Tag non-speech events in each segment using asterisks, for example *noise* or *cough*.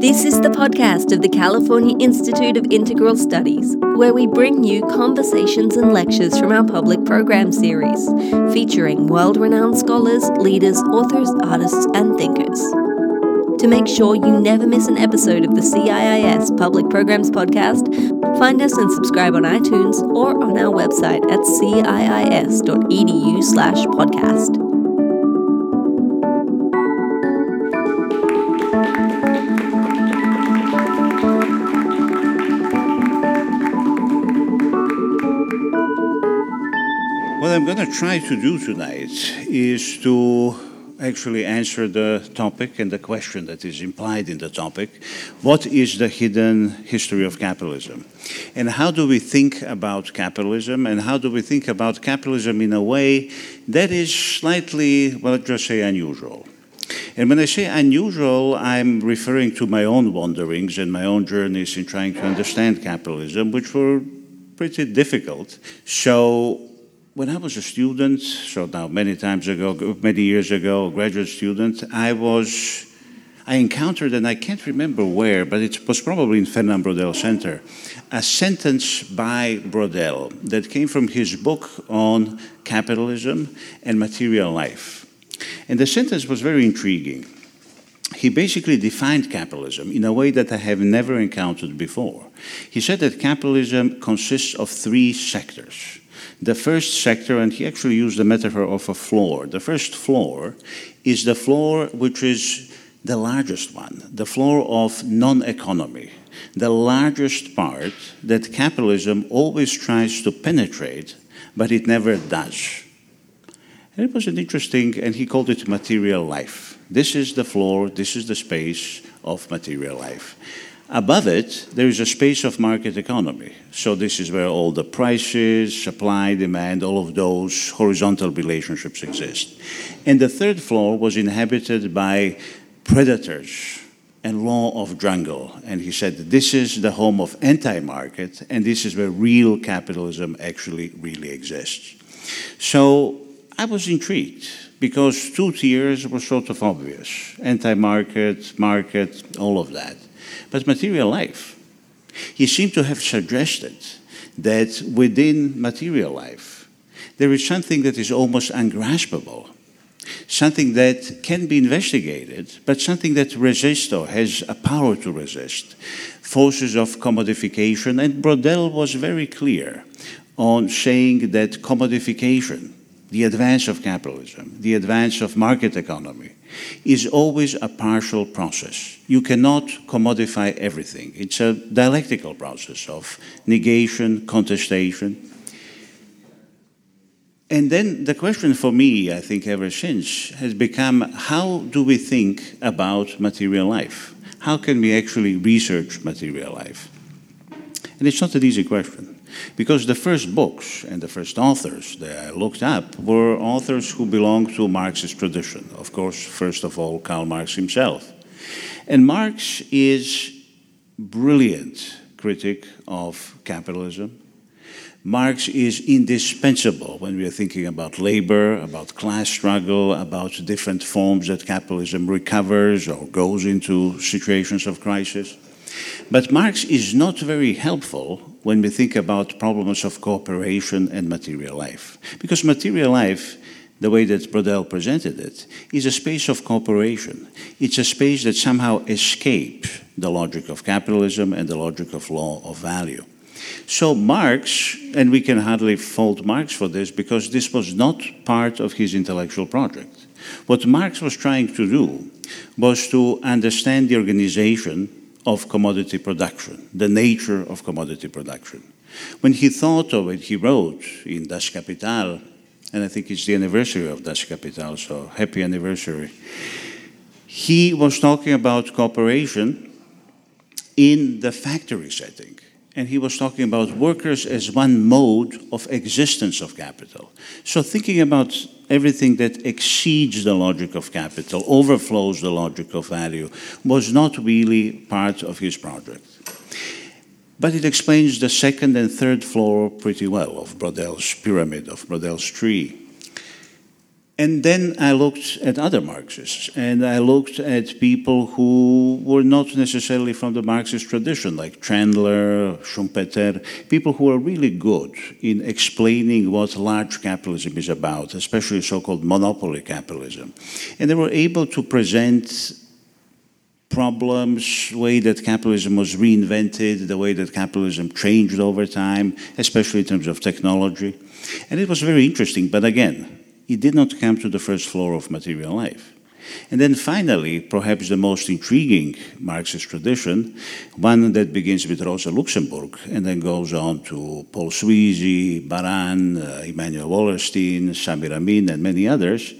This is the podcast of the California Institute of Integral Studies, where we bring you conversations and lectures from our public program series, featuring world renowned scholars, leaders, authors, artists, and thinkers. To make sure you never miss an episode of the CIIS Public Programs Podcast, find us and subscribe on iTunes or on our website at ciis.edu slash podcast. What I'm going to try to do tonight is to actually answer the topic and the question that is implied in the topic. What is the hidden history of capitalism? And how do we think about capitalism? And how do we think about capitalism in a way that is slightly, well, let's just say unusual? And when I say unusual, I'm referring to my own wanderings and my own journeys in trying to understand capitalism, which were pretty difficult. So when I was a student, so now many times ago, many years ago, graduate student, I was, I encountered, and I can't remember where, but it was probably in Fernand Braudel Center, a sentence by Braudel that came from his book on capitalism and material life. And the sentence was very intriguing. He basically defined capitalism in a way that I have never encountered before. He said that capitalism consists of three sectors the first sector, and he actually used the metaphor of a floor. The first floor is the floor which is the largest one, the floor of non economy, the largest part that capitalism always tries to penetrate, but it never does. And it was an interesting, and he called it material life. This is the floor, this is the space of material life. Above it, there is a space of market economy. So, this is where all the prices, supply, demand, all of those horizontal relationships exist. And the third floor was inhabited by predators and law of jungle. And he said this is the home of anti market, and this is where real capitalism actually really exists. So, I was intrigued because two tiers were sort of obvious anti market, market, all of that but material life. He seemed to have suggested that within material life, there is something that is almost ungraspable, something that can be investigated, but something that resists or has a power to resist. Forces of commodification, and Braudel was very clear on saying that commodification, the advance of capitalism, the advance of market economy, is always a partial process. You cannot commodify everything. It's a dialectical process of negation, contestation. And then the question for me, I think, ever since, has become how do we think about material life? How can we actually research material life? And it's not an easy question. Because the first books and the first authors that I looked up were authors who belonged to Marxist tradition. Of course, first of all, Karl Marx himself. And Marx is brilliant critic of capitalism. Marx is indispensable when we are thinking about labor, about class struggle, about different forms that capitalism recovers or goes into situations of crisis. But Marx is not very helpful when we think about problems of cooperation and material life. Because material life, the way that Braudel presented it, is a space of cooperation. It's a space that somehow escapes the logic of capitalism and the logic of law of value. So Marx, and we can hardly fault Marx for this because this was not part of his intellectual project. What Marx was trying to do was to understand the organization of commodity production, the nature of commodity production. When he thought of it, he wrote in Das Kapital, and I think it's the anniversary of Das Kapital, so happy anniversary. He was talking about cooperation in the factory setting. And he was talking about workers as one mode of existence of capital. So, thinking about everything that exceeds the logic of capital, overflows the logic of value, was not really part of his project. But it explains the second and third floor pretty well of Braudel's pyramid, of Braudel's tree. And then I looked at other Marxists, and I looked at people who were not necessarily from the Marxist tradition, like Chandler, Schumpeter, people who are really good in explaining what large capitalism is about, especially so called monopoly capitalism. And they were able to present problems, the way that capitalism was reinvented, the way that capitalism changed over time, especially in terms of technology. And it was very interesting, but again, he did not come to the first floor of material life. And then finally, perhaps the most intriguing Marxist tradition, one that begins with Rosa Luxemburg and then goes on to Paul Sweezy, Baran, uh, Immanuel Wallerstein, Samir Amin, and many others.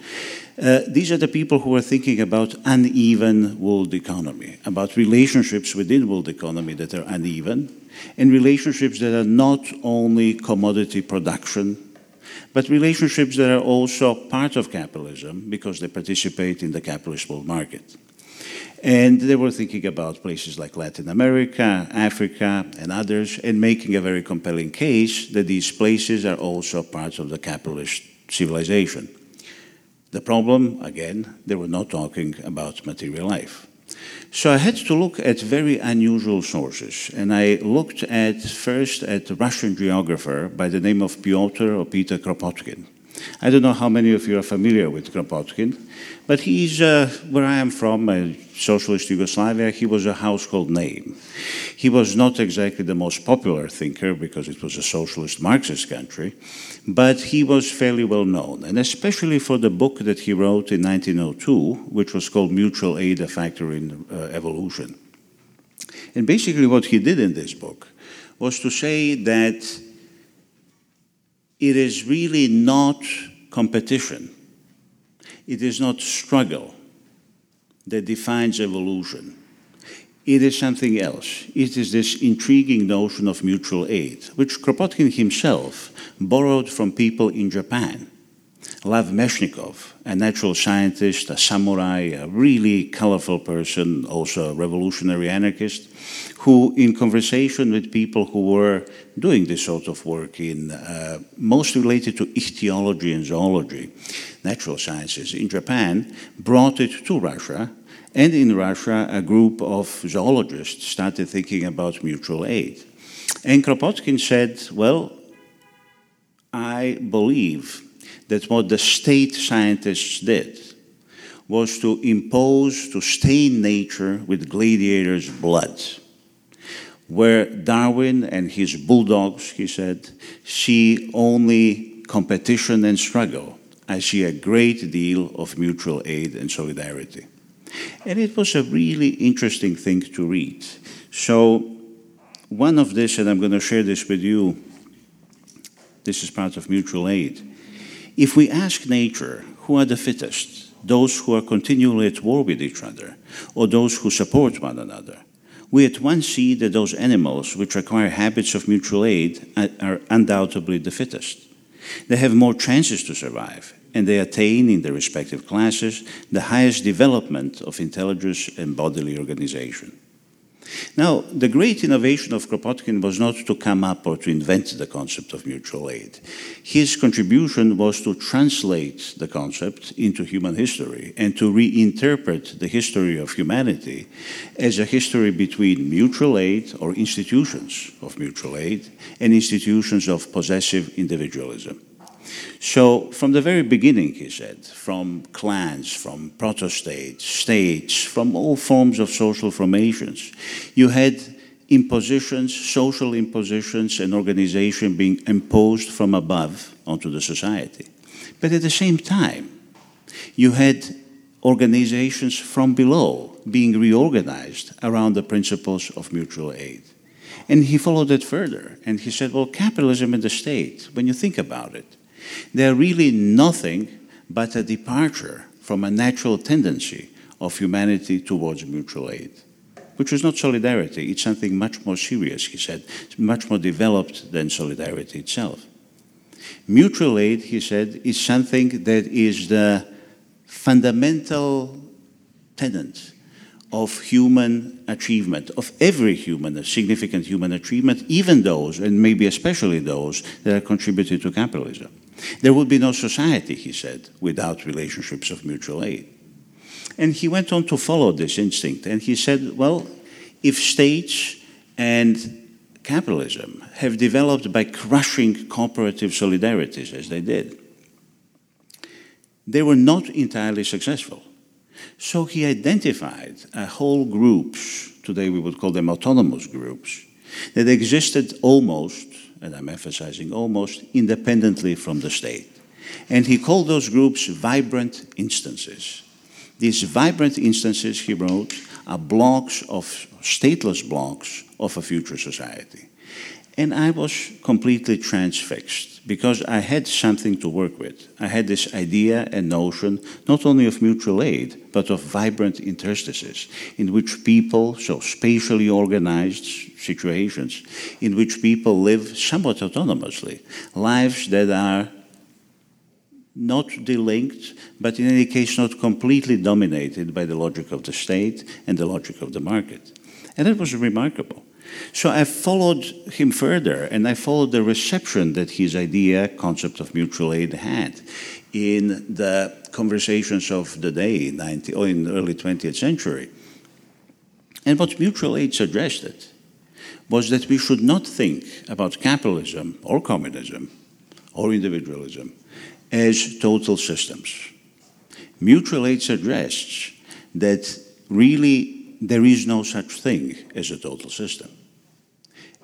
Uh, these are the people who are thinking about uneven world economy, about relationships within world economy that are uneven, and relationships that are not only commodity production but relationships that are also part of capitalism because they participate in the capitalist world market. And they were thinking about places like Latin America, Africa, and others, and making a very compelling case that these places are also part of the capitalist civilization. The problem, again, they were not talking about material life. So I had to look at very unusual sources, and I looked at first at a Russian geographer by the name of Pyotr or Peter Kropotkin. I don't know how many of you are familiar with Kropotkin, but he's uh, where I am from, uh, socialist Yugoslavia. He was a household name. He was not exactly the most popular thinker because it was a socialist Marxist country, but he was fairly well known, and especially for the book that he wrote in 1902, which was called Mutual Aid: A Factor in uh, Evolution. And basically, what he did in this book was to say that it is really not competition, it is not struggle that defines evolution. It is something else. It is this intriguing notion of mutual aid, which Kropotkin himself borrowed from people in Japan. Lev Mechnikov, a natural scientist, a samurai, a really colorful person, also a revolutionary anarchist, who, in conversation with people who were doing this sort of work in uh, most related to ichthyology and zoology, natural sciences in Japan, brought it to Russia. And in Russia, a group of zoologists started thinking about mutual aid. And Kropotkin said, Well, I believe that what the state scientists did was to impose, to stain nature with gladiators' blood. Where Darwin and his bulldogs, he said, see only competition and struggle, I see a great deal of mutual aid and solidarity. And it was a really interesting thing to read. So, one of this, and I'm going to share this with you, this is part of mutual aid if we ask nature who are the fittest, those who are continually at war with each other, or those who support one another, we at once see that those animals which acquire habits of mutual aid are undoubtedly the fittest. They have more chances to survive, and they attain in their respective classes the highest development of intelligence and bodily organization. Now, the great innovation of Kropotkin was not to come up or to invent the concept of mutual aid. His contribution was to translate the concept into human history and to reinterpret the history of humanity as a history between mutual aid or institutions of mutual aid and institutions of possessive individualism. So, from the very beginning, he said, from clans, from protostates, states, from all forms of social formations, you had impositions, social impositions, and organization being imposed from above onto the society. But at the same time, you had organizations from below being reorganized around the principles of mutual aid. And he followed it further, and he said, well, capitalism and the state, when you think about it, they're really nothing but a departure from a natural tendency of humanity towards mutual aid, which is not solidarity. It's something much more serious, he said, it's much more developed than solidarity itself. Mutual aid, he said, is something that is the fundamental tenet of human achievement, of every human, significant human achievement, even those, and maybe especially those, that are contributed to capitalism. There would be no society, he said, without relationships of mutual aid. And he went on to follow this instinct, and he said, well, if states and capitalism have developed by crushing cooperative solidarities as they did, they were not entirely successful. So he identified a whole groups, today we would call them autonomous groups, that existed almost, and I'm emphasizing almost, independently from the state. And he called those groups vibrant interstices. These vibrant interstices, he wrote, are blocks of stateless blocks of a future society. And I was completely transfixed because I had something to work with. I had this idea and notion not only of mutual aid, but of vibrant interstices in which people, so spatially organized situations, in which people live somewhat autonomously, lives that are not delinked, but in any case not completely dominated by the logic of the state and the logic of the market. And that was remarkable. So I followed him further, and I followed the reception that his idea, concept of mutual aid, had in the conversations of the day, 90, or in the early 20th century. And what mutual aid suggested was that we should not think about capitalism or communism or individualism as total systems. Mutual aid suggests that really there is no such thing as a total system.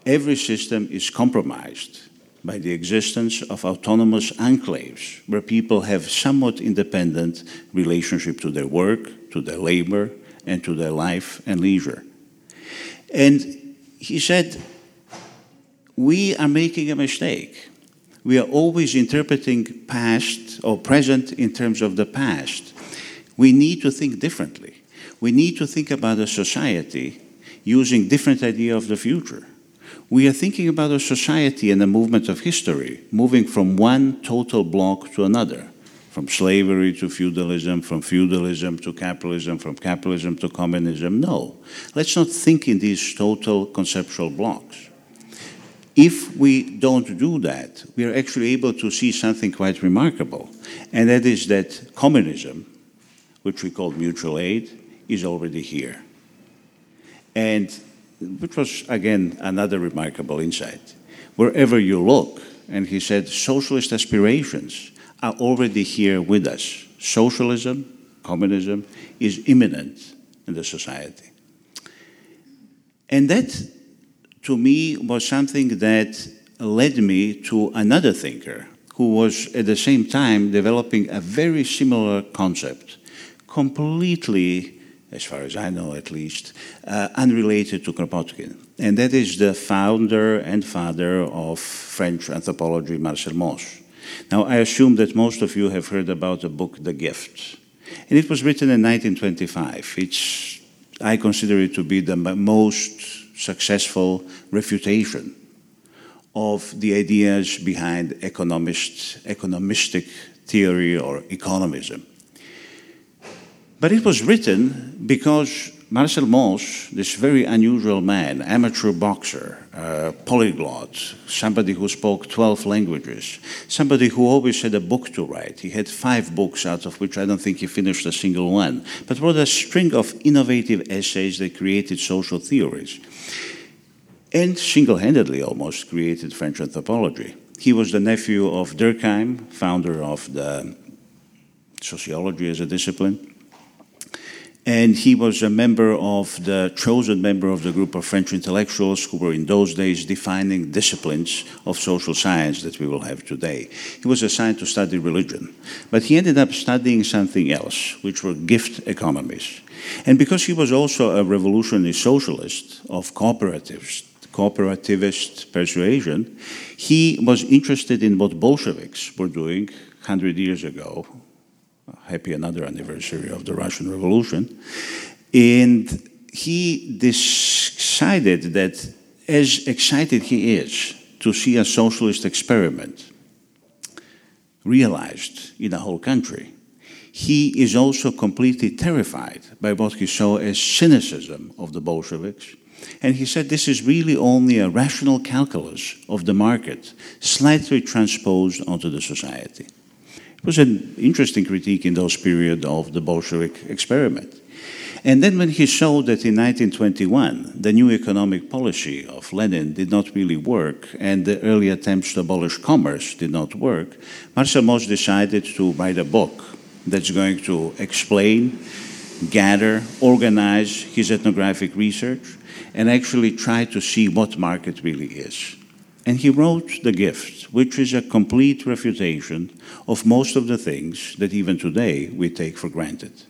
Every system is compromised by the existence of autonomous enclaves where people have somewhat independent relationship to their work, to their labor, and to their life and leisure. And he said, we are making a mistake we are always interpreting past or present in terms of the past. We need to think differently. We need to think about a society using different idea of the future. We are thinking about a society and a movement of history, moving from one total block to another, from slavery to feudalism, from feudalism to capitalism, from capitalism to communism. No, let's not think in these total conceptual blocks. If we don't do that, we are actually able to see something quite remarkable, and that is that communism, which we call mutual aid, is already here. And which was, again, another remarkable insight. Wherever you look, and he said, socialist aspirations are already here with us. Socialism, communism, is imminent in the society. And that to me was something that led me to another thinker who was at the same time developing a very similar concept, completely, as far as I know at least, uh, unrelated to Kropotkin. And that is the founder and father of French anthropology, Marcel Mauss. Now, I assume that most of you have heard about the book The Gift. And it was written in 1925. It's, I consider it to be the most successful refutation of the ideas behind economist, economistic theory or economism. But it was written because Marcel Mauss, this very unusual man, amateur boxer, uh, polyglot, somebody who spoke 12 languages, somebody who always had a book to write. He had five books, out of which I don't think he finished a single one, but wrote a string of innovative essays that created social theories and single handedly almost created French anthropology. He was the nephew of Durkheim, founder of the sociology as a discipline. And he was a member of the chosen member of the group of French intellectuals who were in those days defining disciplines of social science that we will have today. He was assigned to study religion, but he ended up studying something else, which were gift economies. And because he was also a revolutionary socialist of cooperatives, cooperativist persuasion, he was interested in what Bolsheviks were doing 100 years ago. Happy another anniversary of the Russian Revolution. And he decided that as excited he is to see a socialist experiment realized in a whole country, he is also completely terrified by what he saw as cynicism of the Bolsheviks And he said this is really only a rational calculus of the market, slightly transposed onto the society. It was an interesting critique in those period of the Bolshevik experiment. And then when he showed that in 1921 the new economic policy of Lenin did not really work and the early attempts to abolish commerce did not work, Marcel Mauss decided to write a book that's going to explain, gather, organize his ethnographic research, and actually try to see what market really is. And he wrote The Gift, which is a complete refutation of most of the things that even today we take for granted.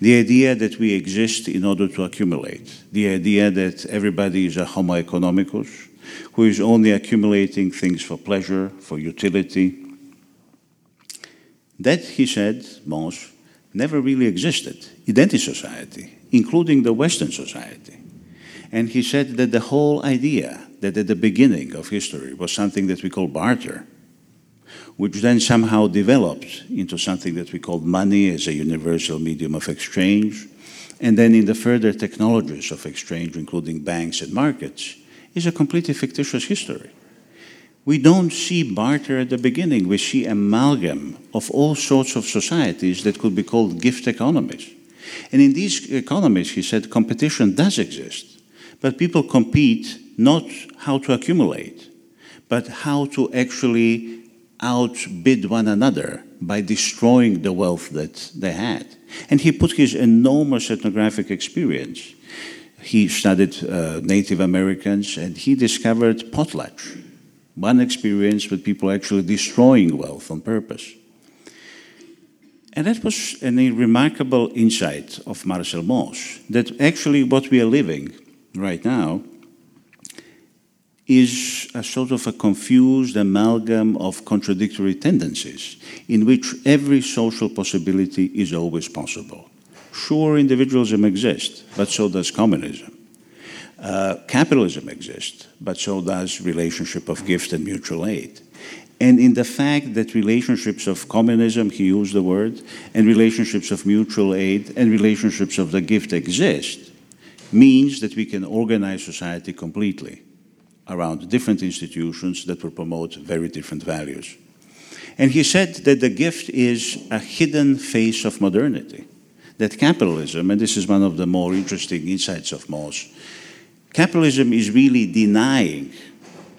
The idea that we exist in order to accumulate, the idea that everybody is a homo economicus, who is only accumulating things for pleasure, for utility. That, he said, Mauss, never really existed in any society, including the Western society. And he said that the whole idea that at the beginning of history was something that we call barter, which then somehow developed into something that we called money as a universal medium of exchange, and then in the further technologies of exchange, including banks and markets, is a completely fictitious history. We don't see barter at the beginning. We see amalgam of all sorts of societies that could be called gift economies. And in these economies, he said, competition does exist. But people compete not how to accumulate, but how to actually outbid one another by destroying the wealth that they had. And he put his enormous ethnographic experience. He studied uh, Native Americans and he discovered potlatch, one experience with people actually destroying wealth on purpose. And that was a remarkable insight of Marcel Mauss that actually what we are living right now is a sort of a confused amalgam of contradictory tendencies in which every social possibility is always possible. Sure, individualism exists, but so does communism. Uh, capitalism exists, but so does relationship of gift and mutual aid. And in the fact that relationships of communism, he used the word, and relationships of mutual aid and relationships of the gift exist, means that we can organize society completely around different institutions that will promote very different values. And he said that the gift is a hidden face of modernity. That capitalism, and this is one of the more interesting insights of Mauss, capitalism is really denying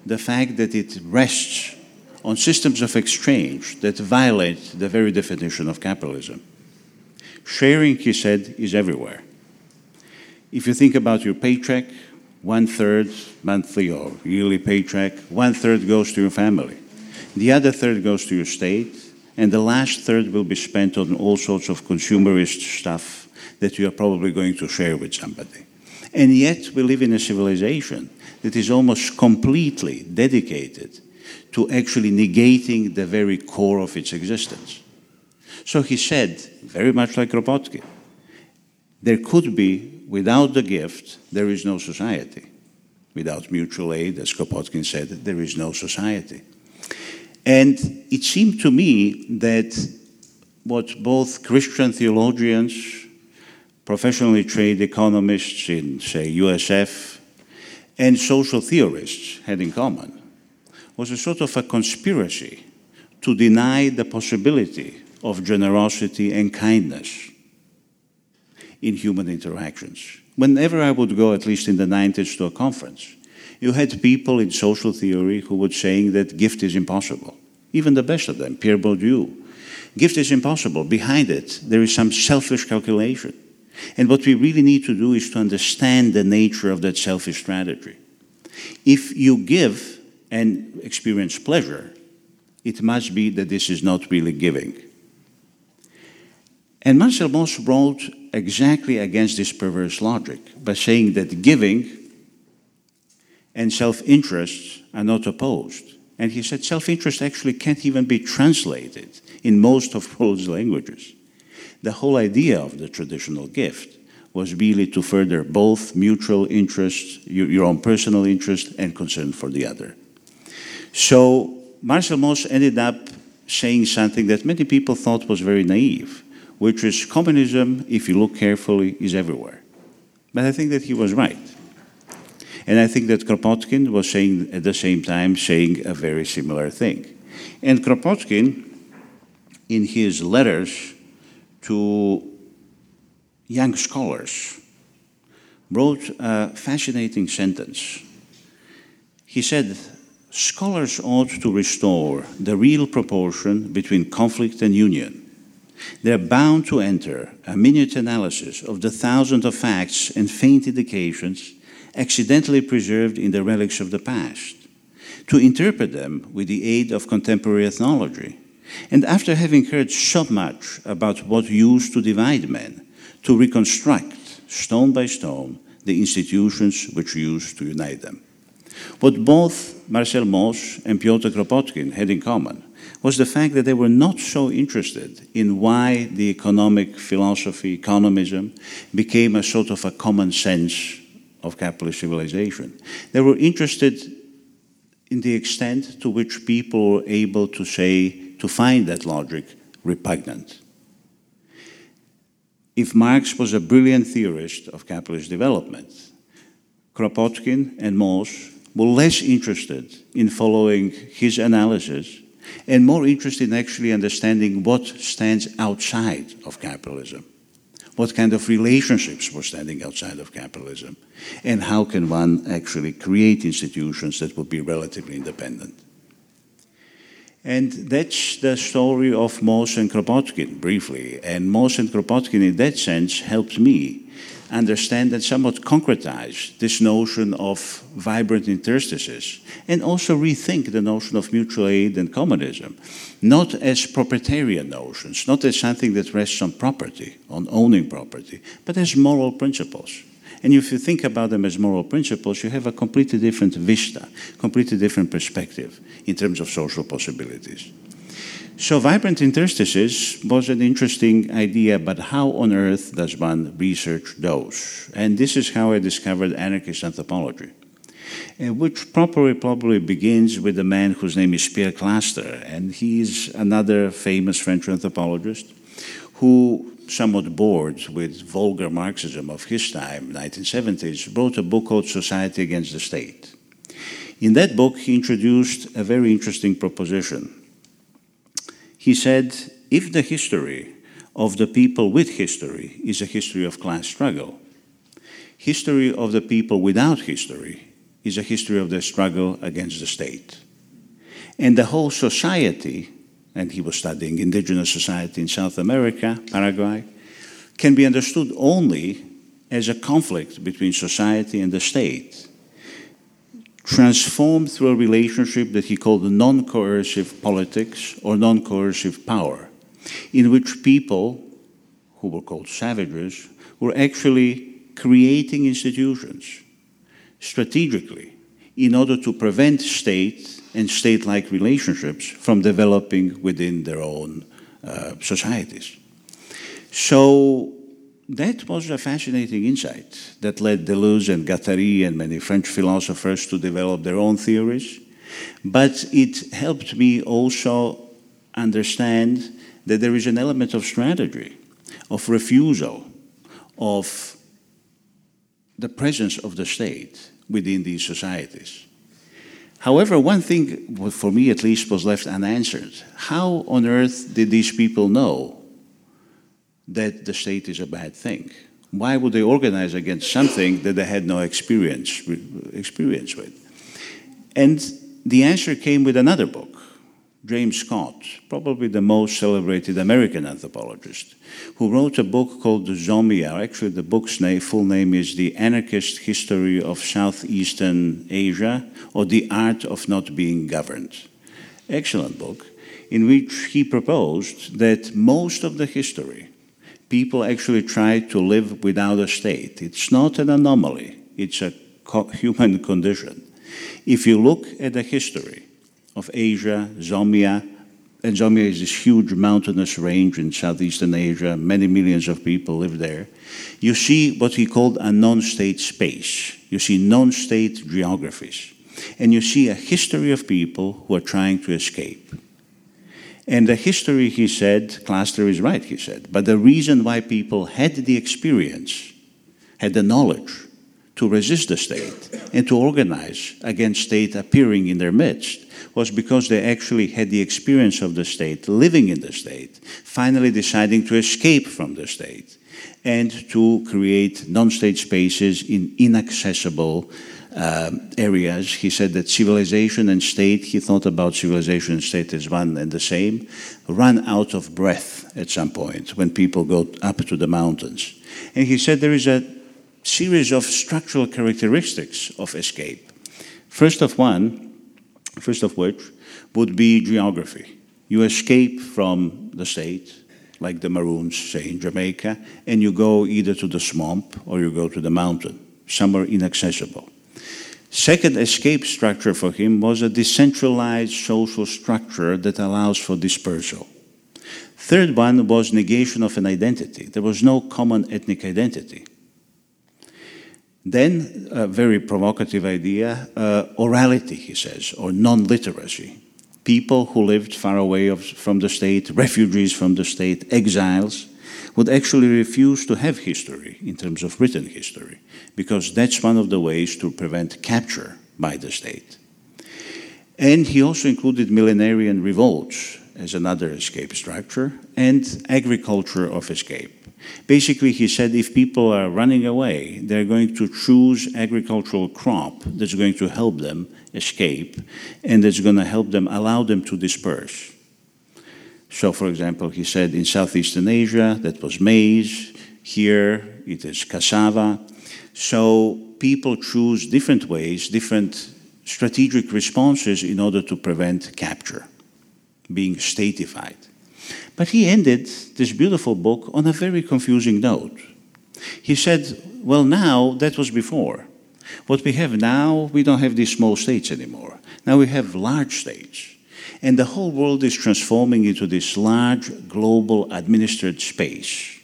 the fact that it rests on systems of exchange that violate the very definition of capitalism. Sharing, he said, is everywhere. If you think about your paycheck, one third monthly or yearly paycheck, one third goes to your family. The other third goes to your state, and the last third will be spent on all sorts of consumerist stuff that you are probably going to share with somebody. And yet, we live in a civilization that is almost completely dedicated to actually negating the very core of its existence. So he said, very much like Kropotkin, there could be without the gift, there is no society. Without mutual aid, as Kropotkin said, there is no society. And it seemed to me that what both Christian theologians, professionally trained economists in, say, USF, and social theorists had in common was a sort of a conspiracy to deny the possibility of generosity and kindness in human interactions. Whenever I would go, at least in the 90s, to a conference, you had people in social theory who were saying that gift is impossible. Even the best of them, Pierre Bourdieu. Gift is impossible. Behind it, there is some selfish calculation. And what we really need to do is to understand the nature of that selfish strategy. If you give and experience pleasure, it must be that this is not really giving. And Marcel Mauss wrote exactly against this perverse logic by saying that giving and self interest are not opposed. And he said self interest actually can't even be translated in most of *laughs* world's languages. The whole idea of the traditional gift was really to further both mutual interest, your own personal interest, and concern for the other. So Marcel Mauss ended up saying something that many people thought was very naive which is communism, if you look carefully, is everywhere. But I think that he was right. And I think that Kropotkin was saying at the same time saying a very similar thing. And Kropotkin, in his letters to young scholars, wrote a fascinating sentence. He said, Scholars ought to restore the real proportion between conflict and union. They're bound to enter a minute analysis of the thousands of facts and faint indications accidentally preserved in the relics of the past, to interpret them with the aid of contemporary ethnology. And after having heard so much about what used to divide men, to reconstruct, stone by stone, the institutions which used to unite them. What both Marcel Mauss and Pyotr Kropotkin had in common was the fact that they were not so interested in why the economic philosophy, economism, became a sort of a common sense of capitalist civilization. They were interested in the extent to which people were able to say, to find that logic repugnant. If Marx was a brilliant theorist of capitalist development, Kropotkin and Mauss were less interested in following his analysis and more interested in actually understanding what stands outside of capitalism. What kind of relationships were standing outside of capitalism? And how can one actually create institutions that would be relatively independent? And that's the story of Mauss and Kropotkin, briefly. And Mauss and Kropotkin, in that sense, helped me understand and somewhat concretize this notion of vibrant interstices and also rethink the notion of mutual aid and communism, not as proprietarian notions, not as something that rests on property, on owning property, but as moral principles. And if you think about them as moral principles, you have a completely different vista, completely different perspective in terms of social possibilities. So, vibrant interstices was an interesting idea, but how on earth does one research those? And this is how I discovered anarchist anthropology, uh, which properly probably begins with a man whose name is Pierre Clastres, and he's another famous French anthropologist who, somewhat bored with vulgar Marxism of his time, 1970s, wrote a book called Society Against the State. In that book, he introduced a very interesting proposition he said, if the history of the people with history is a history of class struggle, history of the people without history is a history of the struggle against the state. And the whole society, and he was studying indigenous society in South America, Paraguay, can be understood only as a conflict between society and the state transformed through a relationship that he called non coercive politics or non coercive power, in which people, who were called savages, were actually creating institutions strategically in order to prevent state and state like relationships from developing within their own uh, societies. So that was a fascinating insight that led Deleuze and Guattari and many French philosophers to develop their own theories. But it helped me also understand that there is an element of strategy, of refusal, of the presence of the state within these societies. However, one thing, for me at least, was left unanswered. How on earth did these people know that the state is a bad thing. Why would they organize against something that they had no experience, experience with? And the answer came with another book, James Scott, probably the most celebrated American anthropologist, who wrote a book called the Zomia. Actually, the book's name, full name is The Anarchist History of Southeastern Asia or The Art of Not Being Governed. Excellent book, in which he proposed that most of the history people actually try to live without a state. It's not an anomaly, it's a human condition. If you look at the history of Asia, Zomia, and Zomia is this huge mountainous range in southeastern Asia, many millions of people live there. You see what he called a non state space. You see non state geographies. And you see a history of people who are trying to escape. And the history, he said, Clastres is right, he said, but the reason why people had the experience, had the knowledge to resist the state and to organize against state appearing in their midst was because they actually had the experience of the state, living in the state, finally deciding to escape from the state and to create non state spaces in inaccessible Uh, areas. He said that civilization and state, he thought about civilization and state as one and the same, run out of breath at some point when people go up to the mountains. And he said there is a series of structural characteristics of escape. First of one, first of which would be geography. You escape from the state, like the Maroons say in Jamaica, and you go either to the swamp or you go to the mountain, somewhere inaccessible. Second escape structure for him was a decentralized social structure that allows for dispersal. Third one was negation of an identity. There was no common ethnic identity. Then, a very provocative idea uh, orality, he says, or non literacy. People who lived far away of, from the state, refugees from the state, exiles, would actually refuse to have history in terms of written history, because that's one of the ways to prevent capture by the state. And he also included millenarian revolts as another escape structure and agriculture of escape. Basically, he said if people are running away, they're going to choose agricultural crop that's going to help them escape and that's going to help them allow them to disperse. So, for example, he said in Southeastern Asia that was maize, here it is cassava. So, people choose different ways, different strategic responses in order to prevent capture, being statified. But he ended this beautiful book on a very confusing note. He said, Well, now that was before. What we have now, we don't have these small states anymore. Now we have large states. And the whole world is transforming into this large global administered space.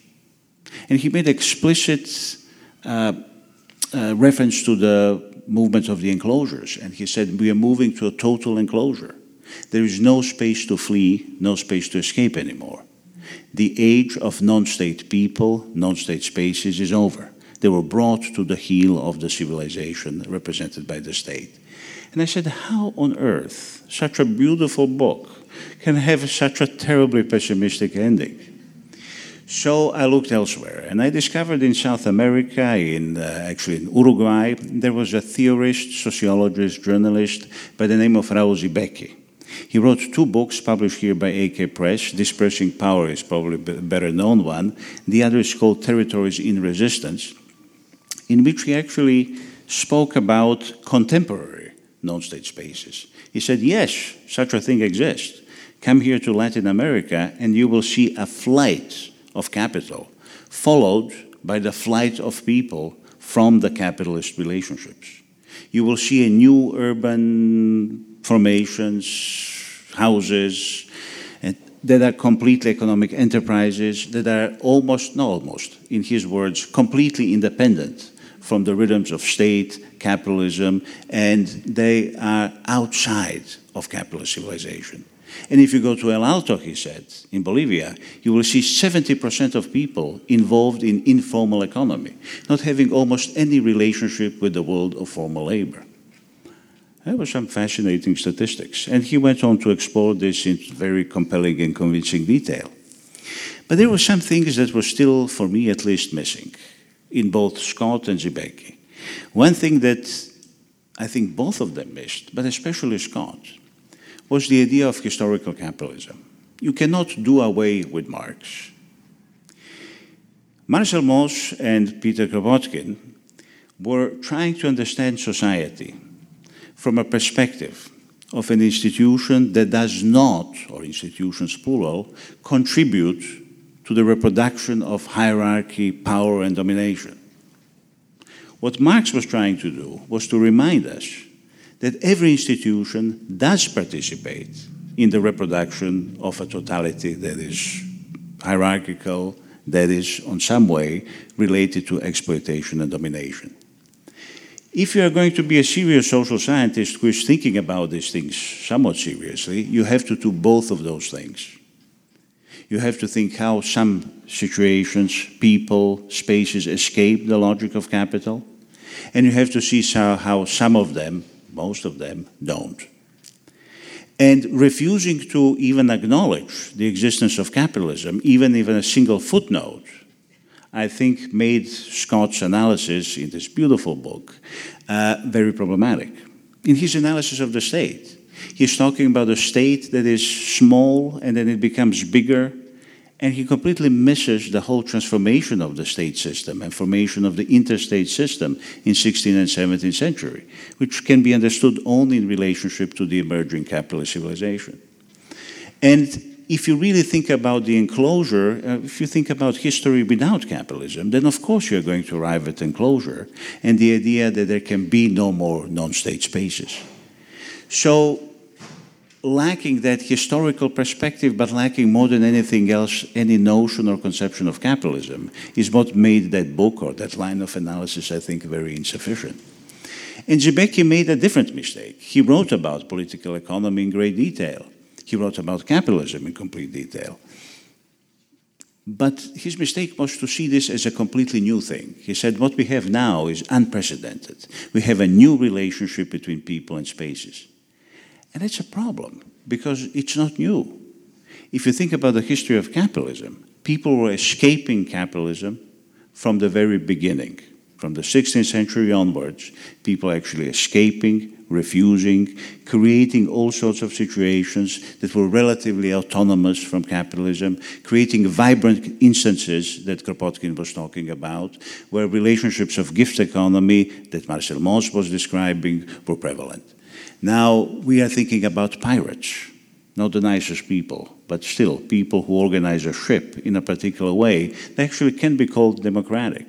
And he made explicit uh, uh, reference to the movement of the enclosures. And he said, We are moving to a total enclosure. There is no space to flee, no space to escape anymore. The age of non state people, non state spaces is over. They were brought to the heel of the civilization represented by the state. And I said, How on earth such a beautiful book can have such a terribly pessimistic ending? So I looked elsewhere, and I discovered in South America, in uh, actually in Uruguay, there was a theorist, sociologist, journalist by the name of Raul Zibechi. He wrote two books published here by AK Press. Dispersing Power is probably a better known one. The other is called Territories in Resistance, in which he actually spoke about contemporary non state spaces. He said, Yes, such a thing exists. Come here to Latin America and you will see a flight of capital, followed by the flight of people from the capitalist relationships. You will see a new urban formations, houses, that are completely economic enterprises that are almost, not almost, in his words, completely independent from the rhythms of state, capitalism, and they are outside of capitalist civilization. And if you go to El Alto, he said, in Bolivia, you will see 70% of people involved in informal economy, not having almost any relationship with the world of formal labor. That was some fascinating statistics. And he went on to explore this in very compelling and convincing detail. But there were some things that were still, for me at least, missing in both Scott and Zibechi. One thing that I think both of them missed, but especially Scott, was the idea of historical capitalism. You cannot do away with Marx. Marcel Mauss and Peter Kropotkin were trying to understand society from a perspective of an institution that does not, or institutions plural, contribute to the reproduction of hierarchy, power, and domination. What Marx was trying to do was to remind us that every institution does participate in the reproduction of a totality that is hierarchical, that is, in some way, related to exploitation and domination. If you are going to be a serious social scientist who is thinking about these things somewhat seriously, you have to do both of those things you have to think how some situations, people, spaces escape the logic of capital. And you have to see how, some of them, most of them, don't. And refusing to even acknowledge the existence of capitalism, even even a single footnote, I think made Scott's analysis in this beautiful book uh, very problematic. In his analysis of the state, he's talking about a state that is small and then it becomes bigger and he completely misses the whole transformation of the state system and formation of the interstate system in 16th and 17th century, which can be understood only in relationship to the emerging capitalist civilization. And if you really think about the enclosure, uh, if you think about history without capitalism, then of course you're going to arrive at enclosure and the idea that there can be no more non-state spaces. So lacking that historical perspective, but lacking more than anything else any notion or conception of capitalism, is what made that book or that line of analysis, I think, very insufficient. And Zibechi made a different mistake. He wrote about political economy in great detail. He wrote about capitalism in complete detail. But his mistake was to see this as a completely new thing. He said, What we have now is unprecedented. We have a new relationship between people and spaces. And it's a problem because it's not new. If you think about the history of capitalism, people were escaping capitalism from the very beginning. From the 16th century onwards, people actually escaping, refusing, creating all sorts of situations that were relatively autonomous from capitalism, creating vibrant interstices that Kropotkin was talking about, where relationships of gift economy that Marcel Mauss was describing were prevalent. Now we are thinking about pirates, not the nicest people, but still people who organize a ship in a particular way They actually can be called democratic.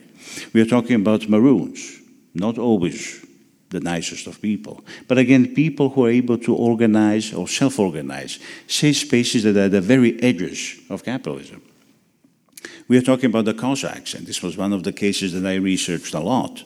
We are talking about maroons, not always the nicest of people, but again, people who are able to organize or self organize, safe spaces that are at the very edges of capitalism. We are talking about the Cossacks, and this was one of the cases that I researched a lot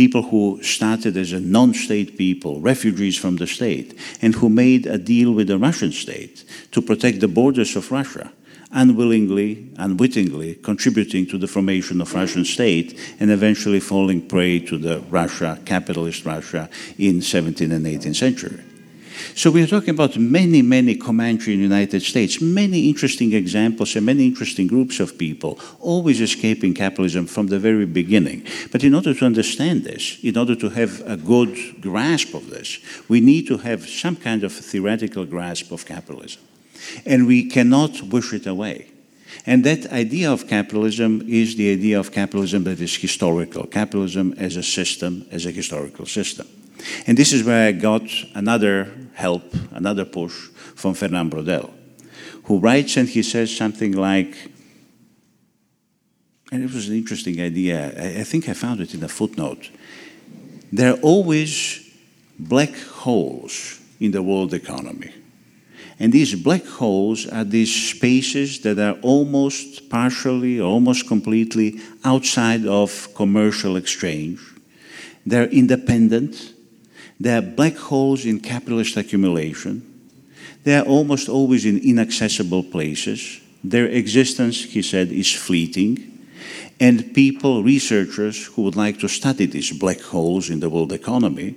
people who started as a non-state people, refugees from the state, and who made a deal with the Russian state to protect the borders of Russia, unwillingly, unwittingly contributing to the formation of Russian state and eventually falling prey to the Russia, capitalist Russia, in 17th and 18th century. So we are talking about many, many Comanche in the United States, many interesting examples and many interesting groups of people, always escaping capitalism from the very beginning. But in order to understand this, in order to have a good grasp of this, we need to have some kind of theoretical grasp of capitalism. And we cannot wish it away. And that idea of capitalism is the idea of capitalism that is historical, capitalism as a system, as a historical system. And this is where I got another help, another push from Fernand Braudel, who writes and he says something like, and it was an interesting idea. I, I think I found it in a footnote. There are always black holes in the world economy. And these black holes are these spaces that are almost partially, almost completely outside of commercial exchange. They're independent. They are black holes in capitalist accumulation. They are almost always in inaccessible places. Their existence, he said, is fleeting. And people, researchers who would like to study these black holes in the world economy,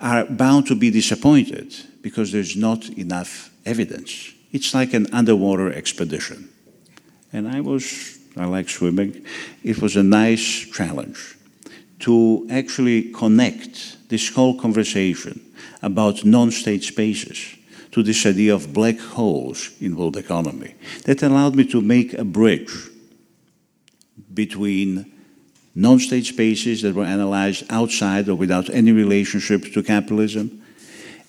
are bound to be disappointed because there's not enough evidence. It's like an underwater expedition. And I was, I like swimming, it was a nice challenge to actually connect this whole conversation about non-state spaces to this idea of black holes in world economy. That allowed me to make a bridge between non-state spaces that were analyzed outside or without any relationship to capitalism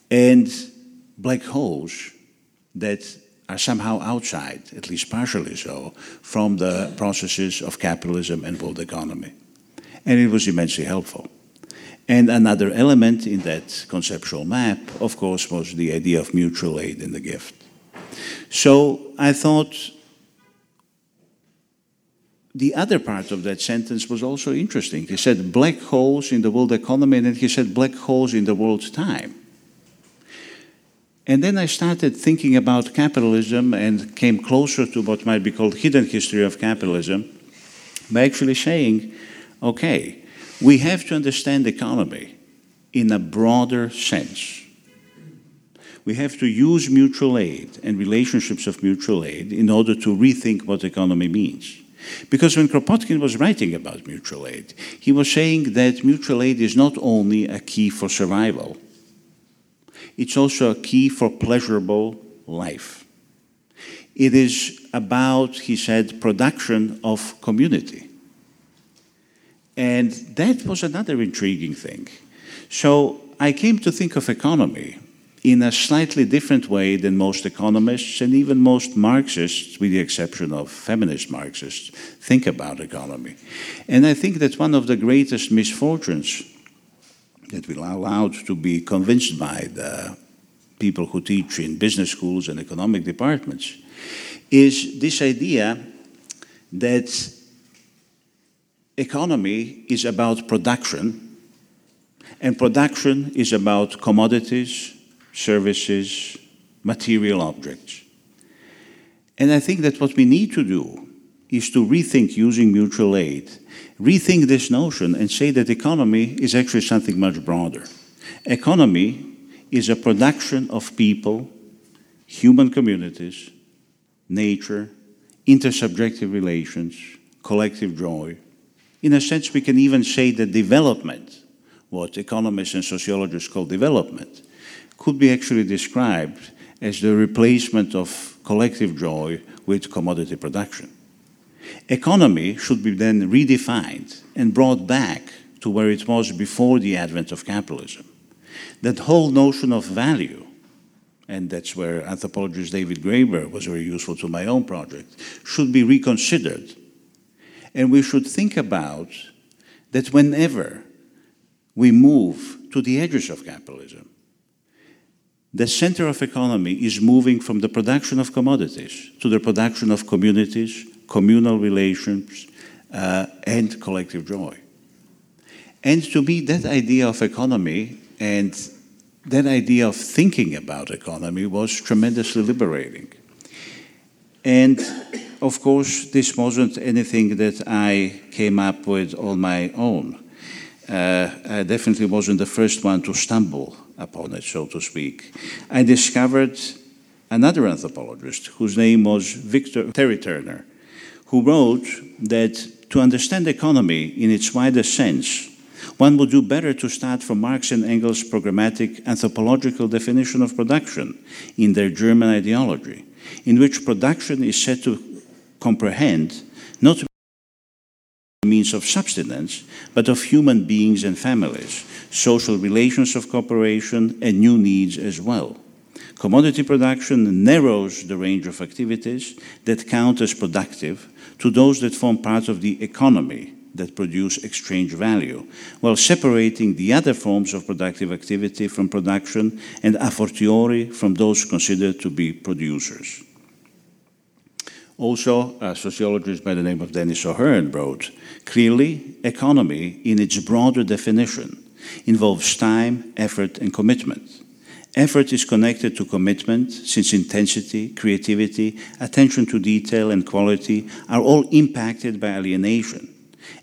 and black holes that are somehow outside, at least partially so, from the processes of capitalism and world economy. And it was immensely helpful. And another element in that conceptual map, of course, was the idea of mutual aid in the gift. So I thought the other part of that sentence was also interesting. He said black holes in the world economy, and then he said black holes in the world time. And then I started thinking about capitalism and came closer to what might be called hidden history of capitalism by actually saying, okay, we have to understand economy in a broader sense. We have to use mutual aid and relationships of mutual aid in order to rethink what economy means. Because when Kropotkin was writing about mutual aid, he was saying that mutual aid is not only a key for survival, it's also a key for pleasurable life. It is about, he said, production of community. And that was another intriguing thing. So I came to think of economy in a slightly different way than most economists and even most Marxists, with the exception of feminist Marxists, think about economy. And I think that one of the greatest misfortunes that we're allowed to be convinced by the people who teach in business schools and economic departments is this idea that economy is about production, and production is about commodities, services, material objects. And I think that what we need to do is to rethink using mutual aid, rethink this notion and say that economy is actually something much broader. Economy is a production of people, human communities, nature, intersubjective relations, collective joy. In a sense, we can even say that development, what economists and sociologists call development, could be actually described as the replacement of collective joy with commodity production. Economy should be then redefined and brought back to where it was before the advent of capitalism. That whole notion of value, and that's where anthropologist David Graeber was very useful to my own project, should be reconsidered. And we should think about that whenever we move to the edges of capitalism, the center of economy is moving from the production of commodities to the production of communities, communal relations, uh, and collective joy. And to me, that idea of economy and that idea of thinking about economy was tremendously liberating. And of course, this wasn't anything that I came up with on my own. Uh, I definitely wasn't the first one to stumble upon it, so to speak. I discovered another anthropologist whose name was Victor Terry Turner, who wrote that to understand economy in its widest sense, one would do better to start from Marx and Engels' programmatic anthropological definition of production in their German ideology, in which production is said to comprehend not means of subsistence, but of human beings and families, social relations of cooperation, and new needs as well. Commodity production narrows the range of activities that count as productive to those that form part of the economy that produce exchange value, while separating the other forms of productive activity from production and a fortiori from those considered to be producers. Also, a sociologist by the name of Dennis O'Hearn wrote clearly, economy, in its broader definition, involves time, effort, and commitment. Effort is connected to commitment, since intensity, creativity, attention to detail, and quality are all impacted by alienation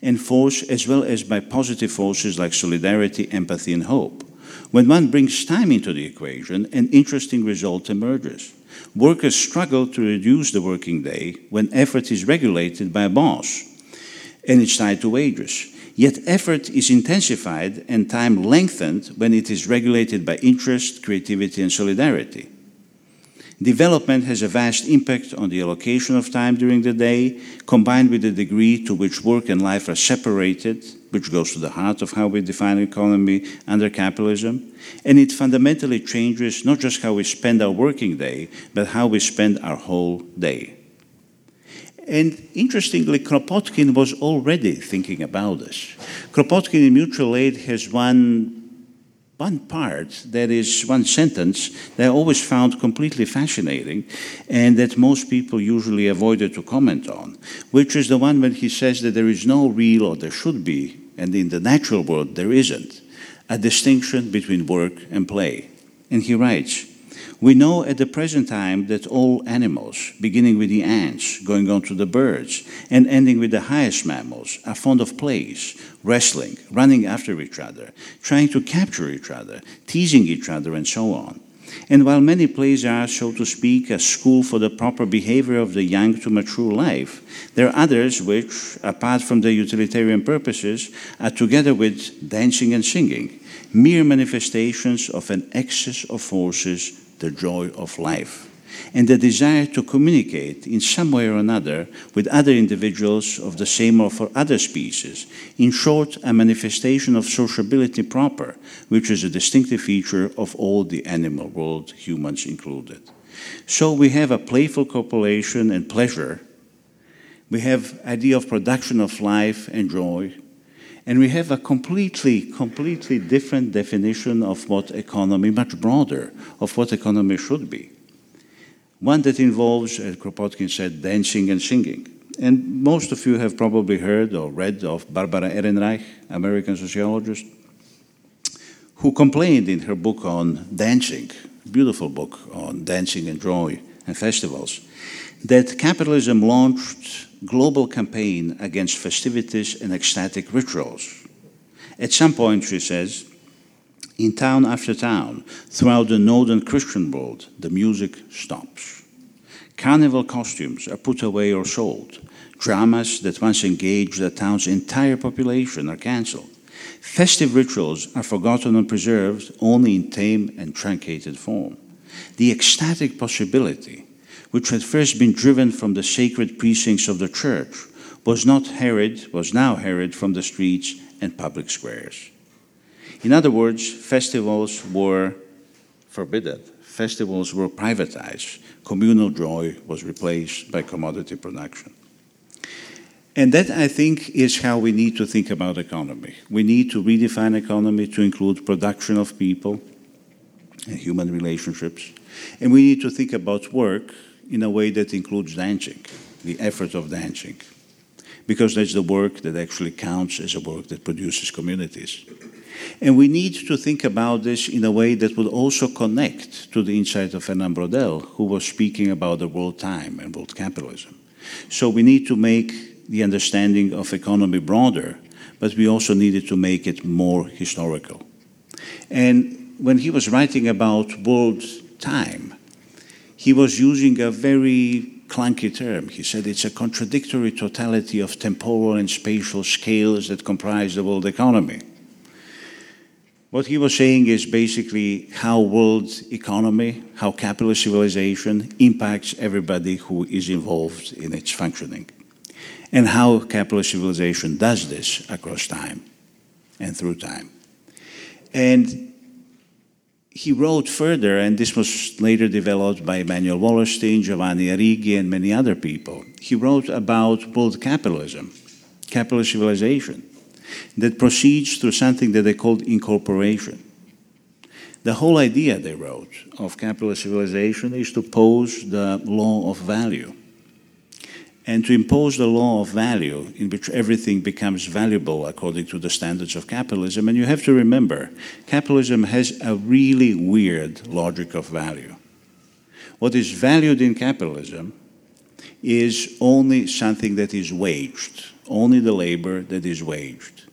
and force as well as by positive forces like solidarity, empathy, and hope. When one brings time into the equation, an interesting result emerges. Workers struggle to reduce the working day when effort is regulated by a boss and it's tied to wages. Yet effort is intensified and time lengthened when it is regulated by interest, creativity, and solidarity. Development has a vast impact on the allocation of time during the day, combined with the degree to which work and life are separated, which goes to the heart of how we define the economy under capitalism. And it fundamentally changes not just how we spend our working day, but how we spend our whole day. And interestingly, Kropotkin was already thinking about this. Kropotkin in Mutual Aid has one one part that is one sentence that I always found completely fascinating and that most people usually avoided to comment on, which is the one when he says that there is no real, or there should be, and in the natural world there isn't, a distinction between work and play. And he writes, We know at the present time that all animals, beginning with the ants, going on to the birds, and ending with the highest mammals, are fond of plays, wrestling, running after each other, trying to capture each other, teasing each other, and so on. And while many plays are, so to speak, a school for the proper behavior of the young to mature life, there are others which, apart from their utilitarian purposes, are together with dancing and singing, mere manifestations of an excess of forces, the joy of life and the desire to communicate in some way or another with other individuals of the same or for other species. In short, a manifestation of sociability proper, which is a distinctive feature of all the animal world, humans included. So we have a playful copulation and pleasure. We have idea of production of life and joy. And we have a completely, completely different definition of what economy, much broader, of what economy should be one that involves, as Kropotkin said, dancing and singing. And most of you have probably heard or read of Barbara Ehrenreich, American sociologist, who complained in her book on dancing, beautiful book on dancing and joy and festivals, that capitalism launched global campaign against festivities and ecstatic rituals. At some point, she says, in town after town, throughout the northern Christian world, the music stops. Carnival costumes are put away or sold. Dramas that once engaged the town's entire population are cancelled. Festive rituals are forgotten and preserved only in tame and truncated form. The ecstatic possibility, which had first been driven from the sacred precincts of the church, was not harried, was now harried from the streets and public squares. In other words, festivals were forbidden. Festivals were privatized. Communal joy was replaced by commodity production. And that, I think, is how we need to think about economy. We need to redefine economy to include production of people and human relationships. And we need to think about work in a way that includes dancing, the effort of dancing, because that's the work that actually counts as a work that produces communities. And we need to think about this in a way that would also connect to the insight of Fernand Braudel, who was speaking about the world time and world capitalism. So we need to make the understanding of economy broader, but we also needed to make it more historical. And when he was writing about world time, he was using a very clunky term. He said it's a contradictory totality of temporal and spatial scales that comprise the world economy. What he was saying is basically how world economy, how capitalist civilization impacts everybody who is involved in its functioning, and how capitalist civilization does this across time and through time. And he wrote further, and this was later developed by Immanuel Wallerstein, Giovanni Arrighi, and many other people. He wrote about world capitalism, capitalist civilization that proceeds through something that they called incorporation. The whole idea, they wrote, of capitalist civilization is to pose the law of value. And to impose the law of value in which everything becomes valuable according to the standards of capitalism. And you have to remember, capitalism has a really weird logic of value. What is valued in capitalism is only something that is waged, only the labor that is waged.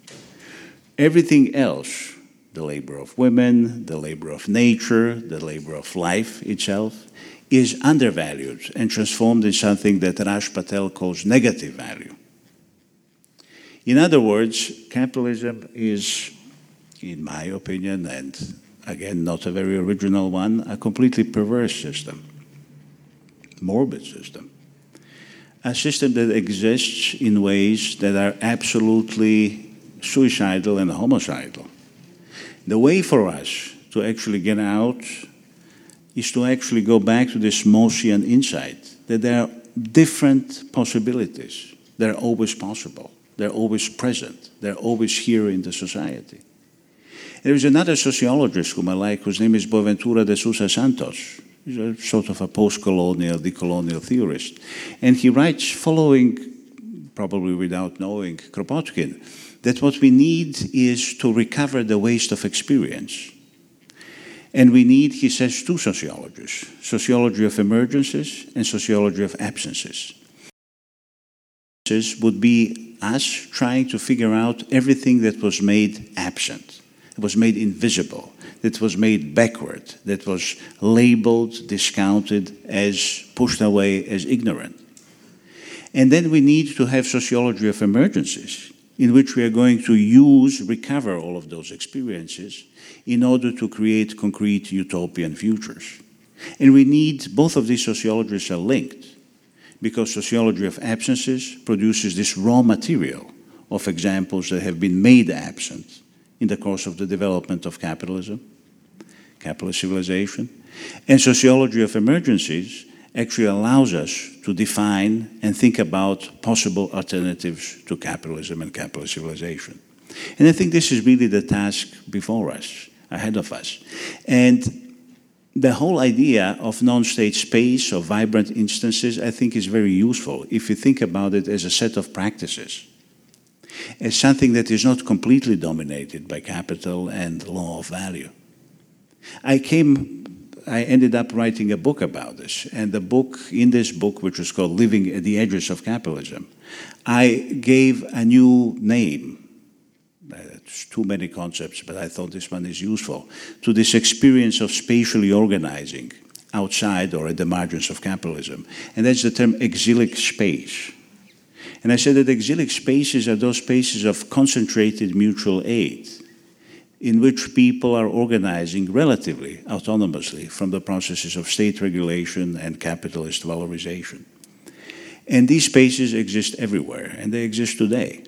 Everything else, the labor of women, the labor of nature, the labor of life itself, is undervalued and transformed in something that Raj Patel calls negative value. In other words, capitalism is, in my opinion, and again, not a very original one, a completely perverse system, morbid system a system that exists in ways that are absolutely suicidal and homicidal. The way for us to actually get out is to actually go back to this Maussian insight that there are different possibilities. They're always possible. They're always present. They're always here in the society. There is another sociologist whom I like, whose name is Boaventura de Sousa Santos. He's a sort of a post-colonial, decolonial theorist. And he writes following, probably without knowing Kropotkin, that what we need is to recover the waste of experience. And we need, he says, two sociologies sociology of emergences and sociology of absences. Would be us trying to figure out everything that was made absent, that was made invisible, that was made backward, that was labeled, discounted as pushed away as ignorant. And then we need to have sociology of emergences, in which we are going to use, recover all of those experiences in order to create concrete utopian futures. And we need both of these sociologies are linked because sociology of absences produces this raw material of examples that have been made absent in the course of the development of capitalism, capitalist civilization. And sociology of emergences actually allows us to define and think about possible alternatives to capitalism and capitalist civilization. And I think this is really the task before us, ahead of us. And the whole idea of non-state space or vibrant interstices, I think, is very useful if you think about it as a set of practices, as something that is not completely dominated by capital and law of value. I came, I ended up writing a book about this, and the book, in this book, which was called Living at the Edges of Capitalism, I gave a new name uh, It's too many concepts, but I thought this one is useful, to this experience of spatially organizing outside or at the margins of capitalism. And that's the term exilic space. And I said that exilic spaces are those spaces of concentrated mutual aid in which people are organizing relatively autonomously from the processes of state regulation and capitalist valorization. And these spaces exist everywhere, and they exist today.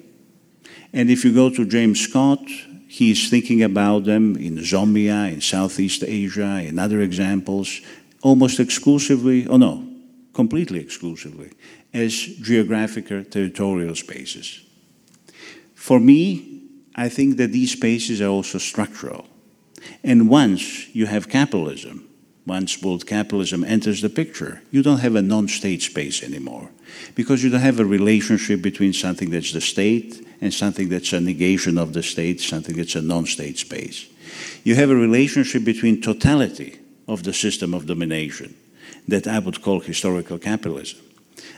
And if you go to James Scott, he's thinking about them in Zomia, in Southeast Asia, in other examples, almost exclusively, oh no, completely exclusively, as geographic or territorial spaces. For me, I think that these spaces are also structural. And once you have capitalism, once world capitalism enters the picture, you don't have a non state space anymore because you don't have a relationship between something that's the state and something that's a negation of the state, something that's a non state space. You have a relationship between totality of the system of domination that I would call historical capitalism,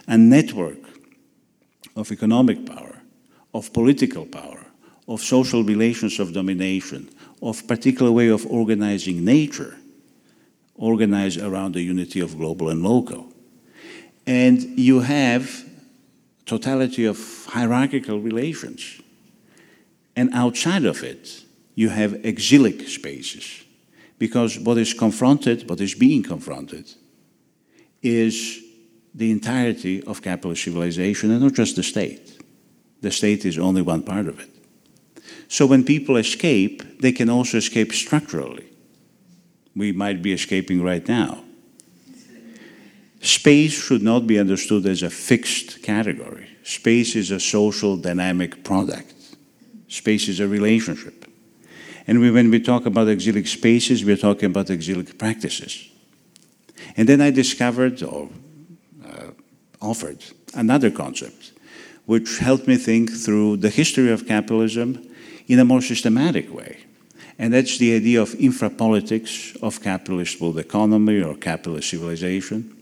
a network of economic power, of political power, of social relations of domination, of particular way of organizing nature, organized around the unity of global and local. And you have totality of hierarchical relations. And outside of it, you have exilic spaces. Because what is confronted, what is being confronted, is the entirety of capitalist civilization and not just the state. The state is only one part of it. So when people escape, they can also escape structurally. We might be escaping right now. Space should not be understood as a fixed category. Space is a social dynamic product. Space is a relationship. And we, when we talk about exilic spaces, we're talking about exilic practices. And then I discovered or uh, offered another concept, which helped me think through the history of capitalism in a more systematic way. And that's the idea of infrapolitics of capitalist world economy or capitalist civilization.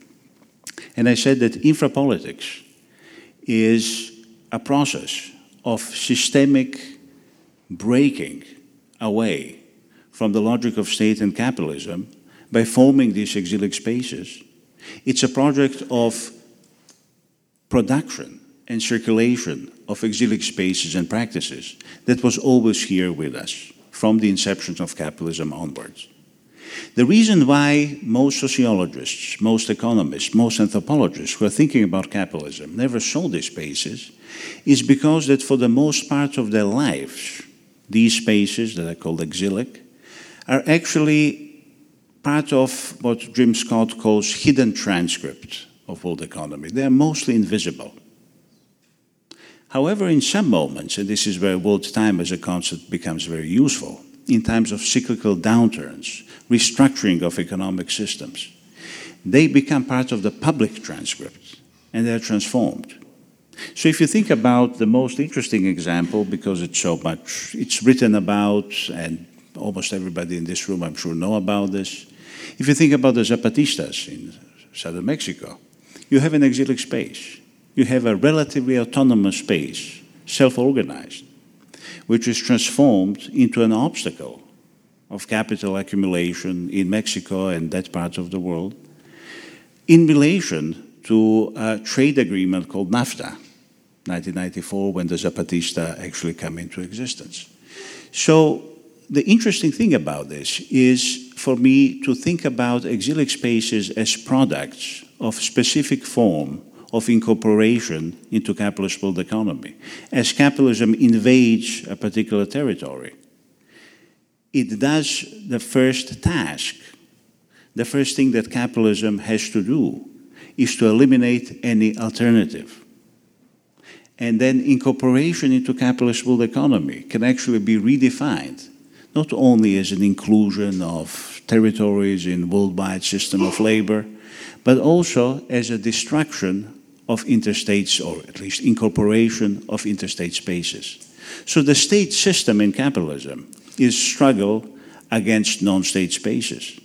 And I said that infrapolitics is a process of systemic breaking away from the logic of state and capitalism by forming these exilic spaces. It's a project of production and circulation of exilic spaces and practices that was always here with us from the inception of capitalism onwards. The reason why most sociologists, most economists, most anthropologists who are thinking about capitalism never saw these spaces is because that for the most part of their lives, these spaces that are called exilic are actually part of what Jim Scott calls hidden transcript of world economy. They are mostly invisible. However, in some moments, and this is where world time as a concept becomes very useful, in times of cyclical downturns, restructuring of economic systems. They become part of the public transcript and they're transformed. So if you think about the most interesting example, because it's so much, it's written about and almost everybody in this room, I'm sure, know about this. If you think about the Zapatistas in southern Mexico, you have an exilic space. You have a relatively autonomous space, self organized, which is transformed into an obstacle of capital accumulation in Mexico and that part of the world in relation to a trade agreement called NAFTA, 1994, when the Zapatista actually came into existence. So the interesting thing about this is for me to think about exilic spaces as products of specific form of incorporation into capitalist world economy. As capitalism invades a particular territory, it does the first task. The first thing that capitalism has to do is to eliminate any alternative. And then incorporation into capitalist world economy can actually be redefined, not only as an inclusion of territories in worldwide system of labor, but also as a destruction of interstates, or at least incorporation of interstate spaces. So the state system in capitalism is struggle against non-state spaces.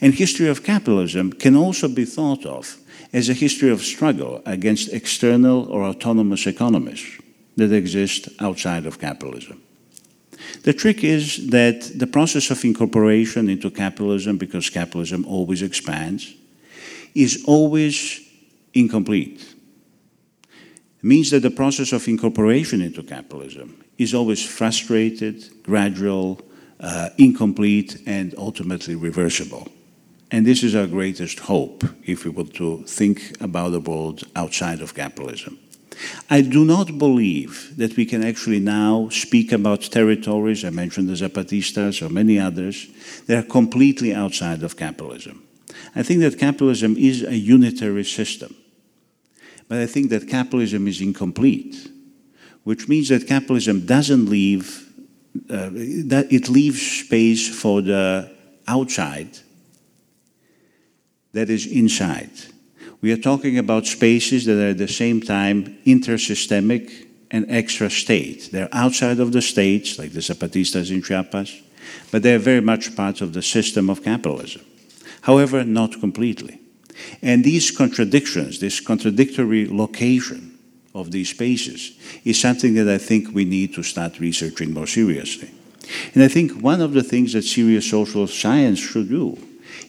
And history of capitalism can also be thought of as a history of struggle against external or autonomous economies that exist outside of capitalism. The trick is that the process of incorporation into capitalism, because capitalism always expands, is always incomplete. Means that the process of incorporation into capitalism is always frustrated, gradual, uh, incomplete, and ultimately reversible. And this is our greatest hope if we were to think about the world outside of capitalism. I do not believe that we can actually now speak about territories, I mentioned the Zapatistas or many others, that are completely outside of capitalism. I think that capitalism is a unitary system. But I think that capitalism is incomplete, which means that capitalism doesn't leave, uh, that it leaves space for the outside that is inside. We are talking about spaces that are at the same time intersystemic and extra state. They're outside of the states, like the Zapatistas in Chiapas, but they're very much part of the system of capitalism. However, not completely. And these contradictions, this contradictory location of these spaces, is something that I think we need to start researching more seriously. And I think one of the things that serious social science should do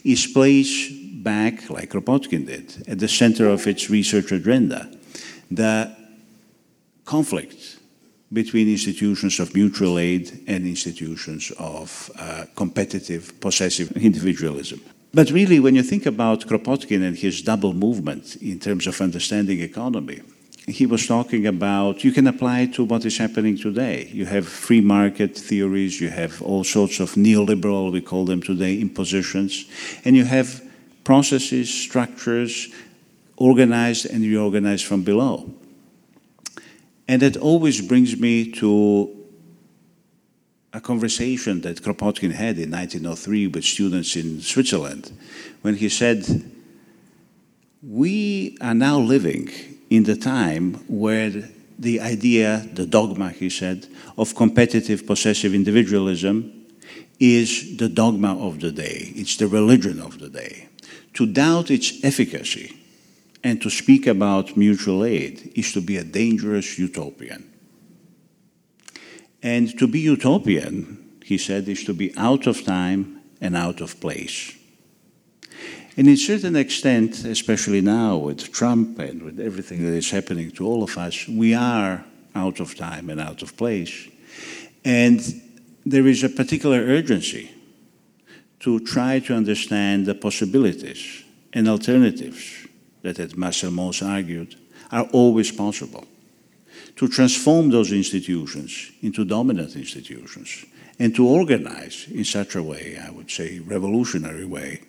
is place back, like Kropotkin did, at the center of its research agenda, the conflict between institutions of mutual aid and institutions of uh, competitive, possessive *laughs* individualism. But really, when you think about Kropotkin and his double movement in terms of understanding economy, he was talking about you can apply to what is happening today. You have free market theories, you have all sorts of neoliberal, we call them today, impositions, and you have processes, structures organized and reorganized from below. And that always brings me to a conversation that Kropotkin had in 1903 with students in Switzerland when he said, We are now living in the time where the idea, the dogma, he said, of competitive possessive individualism is the dogma of the day, it's the religion of the day. To doubt its efficacy and to speak about mutual aid is to be a dangerous utopian. And to be utopian, he said, is to be out of time and out of place. And in a certain extent, especially now with Trump and with everything that is happening to all of us, we are out of time and out of place. And there is a particular urgency to try to understand the possibilities and alternatives that, as Marcel Mauss argued, are always possible to transform those institutions into dominant institutions and to organize in such a way, I would say, revolutionary way,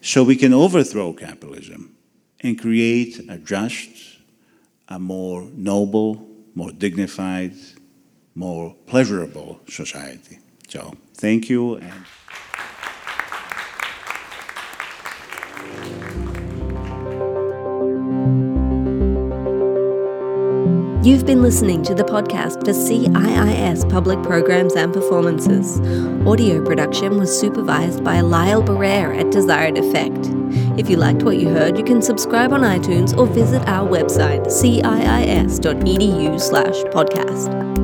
so we can overthrow capitalism and create a just, a more noble, more dignified, more pleasurable society. So, thank you. You've been listening to the podcast for CIIS Public Programs and Performances. Audio production was supervised by Lyle Barrere at Desired Effect. If you liked what you heard, you can subscribe on iTunes or visit our website ciis.edu slash podcast.